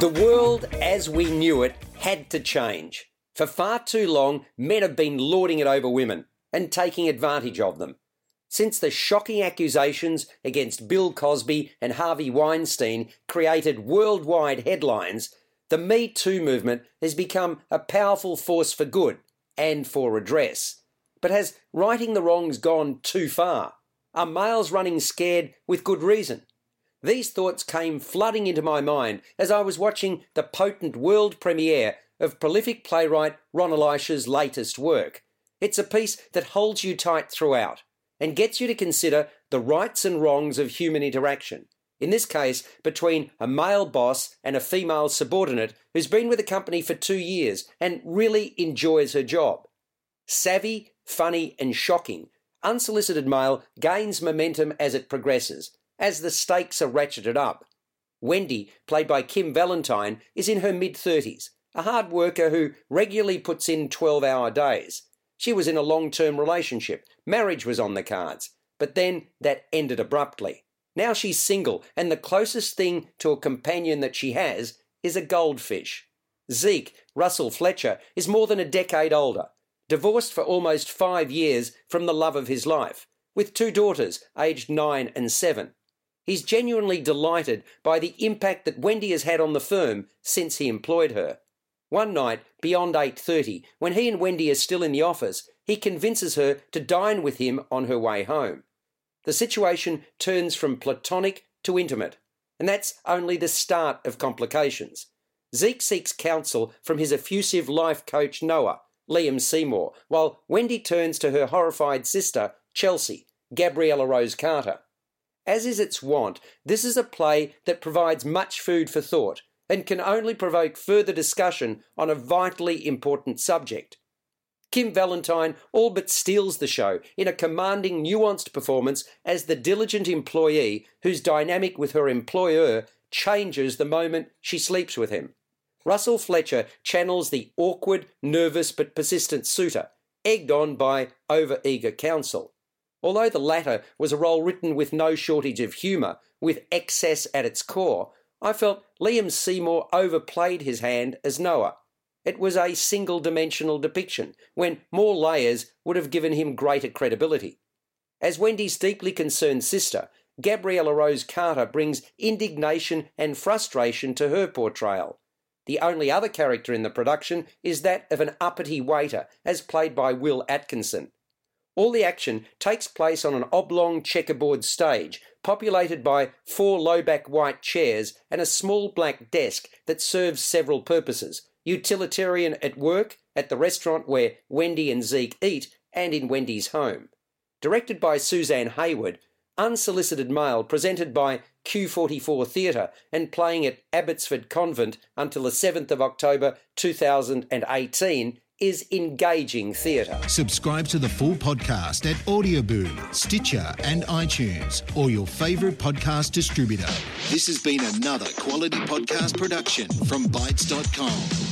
The world as we knew it had to change. For far too long, men have been lording it over women and taking advantage of them. Since the shocking accusations against Bill Cosby and Harvey Weinstein created worldwide headlines, the Me Too movement has become a powerful force for good and for redress. But has righting the wrongs gone too far? Are males running scared with good reason? These thoughts came flooding into my mind as I was watching the potent world premiere of prolific playwright Ron Elisha's latest work. It's a piece that holds you tight throughout and gets you to consider the rights and wrongs of human interaction. In this case, between a male boss and a female subordinate who's been with the company for two years and really enjoys her job. Savvy, funny, and shocking, Unsolicited Male gains momentum as it progresses as the stakes are ratcheted up. Wendy, played by Kim Valentine, is in her mid 30s, a hard worker who regularly puts in 12 hour days. She was in a long term relationship, marriage was on the cards, but then that ended abruptly. Now she's single, and the closest thing to a companion that she has is a goldfish. Zeke, Russell Fletcher, is more than a decade older, divorced for almost five years from the love of his life, with two daughters aged nine and seven. He's genuinely delighted by the impact that Wendy has had on the firm since he employed her. One night, beyond 8:30, when he and Wendy are still in the office, he convinces her to dine with him on her way home. The situation turns from platonic to intimate, and that's only the start of complications. Zeke seeks counsel from his effusive life coach Noah, Liam Seymour, while Wendy turns to her horrified sister, Chelsea, Gabriella Rose Carter. As is its wont, this is a play that provides much food for thought and can only provoke further discussion on a vitally important subject. Kim Valentine all but steals the show in a commanding, nuanced performance as the diligent employee whose dynamic with her employer changes the moment she sleeps with him. Russell Fletcher channels the awkward, nervous, but persistent suitor, egged on by over-eager counsel. Although the latter was a role written with no shortage of humour, with excess at its core, I felt Liam Seymour overplayed his hand as Noah. It was a single dimensional depiction, when more layers would have given him greater credibility. As Wendy's deeply concerned sister, Gabriella Rose Carter brings indignation and frustration to her portrayal. The only other character in the production is that of an uppity waiter, as played by Will Atkinson. All the action takes place on an oblong checkerboard stage, populated by four low back white chairs and a small black desk that serves several purposes utilitarian at work, at the restaurant where Wendy and Zeke eat, and in Wendy's home. Directed by Suzanne Hayward, Unsolicited Male presented by Q44 Theatre and playing at Abbotsford Convent until the 7th of October 2018 is engaging theatre. Subscribe to the full podcast at Audioboom, Stitcher, and iTunes, or your favourite podcast distributor. This has been another quality podcast production from Bytes.com.